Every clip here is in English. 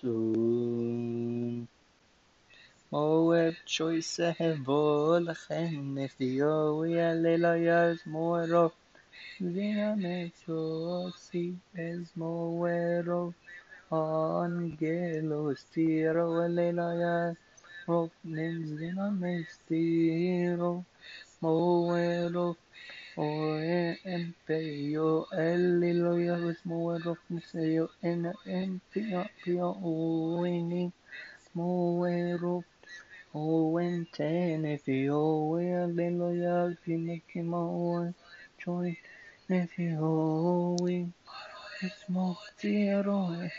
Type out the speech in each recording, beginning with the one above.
soon. Moed choice vol nefio yalelayas moero zina mechosi es moero. Angelos tiro yalelayas rof zina mestiro moero Oe empeo eliloya moero museo en empio pio uini moero Owen ten if you will hallelujah Pinakimo joy if you we small zero if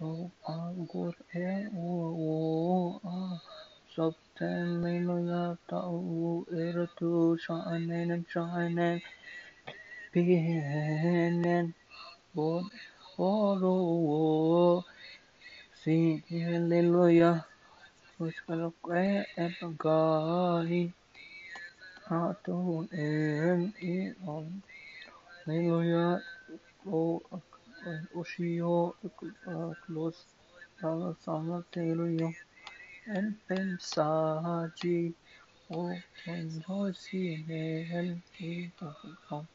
no choice hallelujah Mako oh abshoti to agur e o o Subten hallelujah ta o eratu shanen shanen Pienen Lord, oh, sing hallelujah, which will pray and God, Aton and on hallelujah, oh, Oshio, close, Sama hallelujah, and Pensaji, oh, when Hosi, and he, oh, dear, hallelujah. Um, Sentiro, Leon, and Owen, Nero, Hallelujah, Golden Ten, Golden again, Ostiro, Hallelujah, Golden, and Everybody, and God,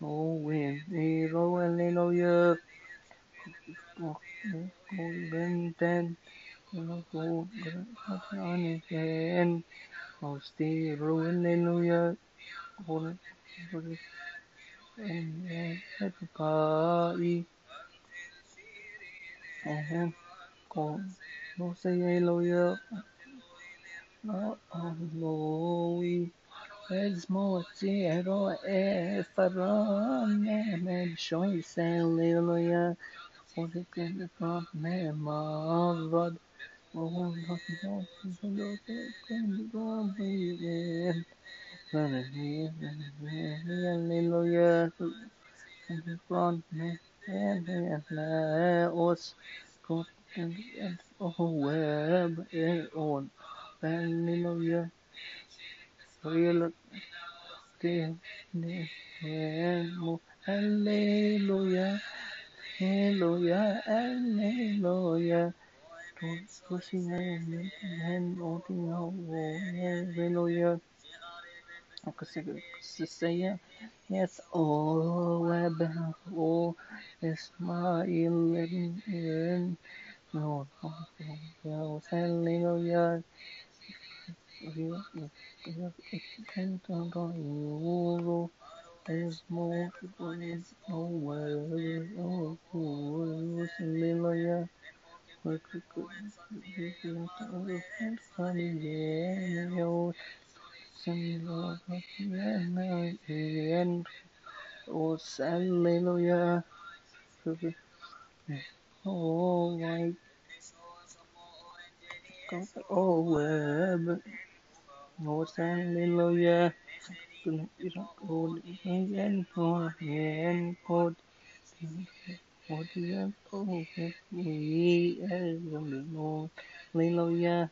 no say Hallelujah, no, Hallelujah. Farone me choice hallelujah and me and and os God and oh web on hallelujah. Real Hallelujah, Hallelujah, Hallelujah. Pushing and and opening out, Hallelujah. I could say, could say yeah. Yes, oh, web, oh, Ismail, and no, no, Hallelujah. You can't go, There's more is nowhere. Oh, oh, hallelujah. And oh, hallelujah. Oh, my God, oh. Oh, hallelujah. For and God. What is oh, we as the Lord, hallelujah.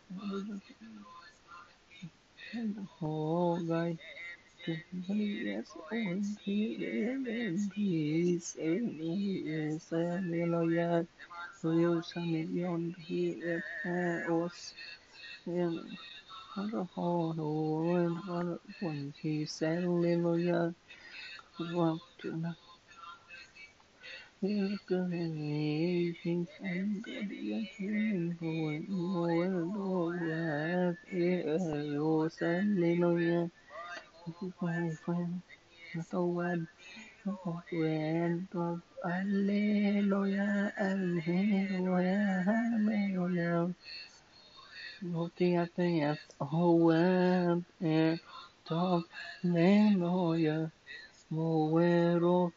Oh, God. Yes, and peace, and yes, hallelujah. تلك في سبيلهم هو الولد وافئة يسلل يتوب وينطب الليلويا الليلويا الليلويا نطيت هو طب ليلويا مويروك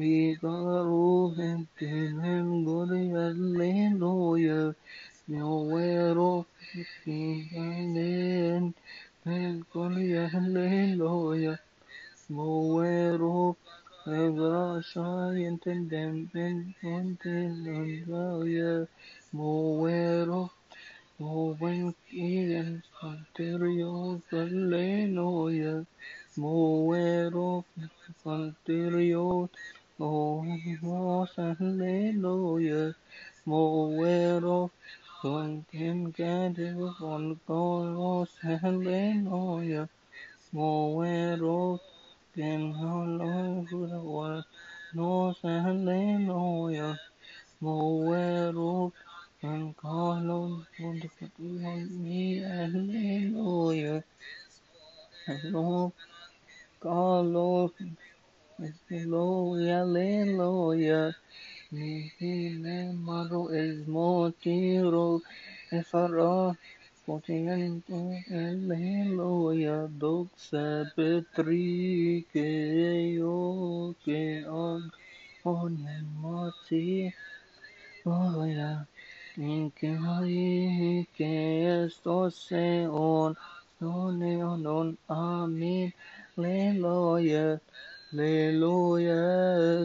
Vi taler roen til dem, Gud halleluja. Jo er oppe i himlen, men Gud halleluja. Mo er oppe, Ebra shayen til dem, men en til halleluja. Mo er oppe, Moving in Ontario, Hallelujah. Moving up Ontario, Hallelujah Moero Hallelujah. Moero, Moen Ian, Santerio, Hallelujah. Moero, Santerio, Moemos, Hallelujah. Nos, Hallelujah. Moero, and Carlos, wonderful me, Hallelujah. Hello, Carlos, Hallelujah, Hallelujah. Mi maro es motiro, efara, continente, Hallelujah. Doxa petri, que yo, que on, on, mati, Hallelujah. Que hay que esto se on, on, on, on, amen, Alleluia,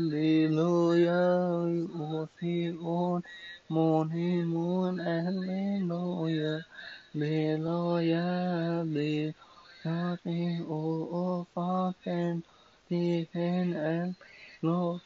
Alleluia, Otheon, Morning Moon, Alleluia, Alleluia, Alleluia, Nothing, O, oh, O, oh, Father, Deacon, and Lord.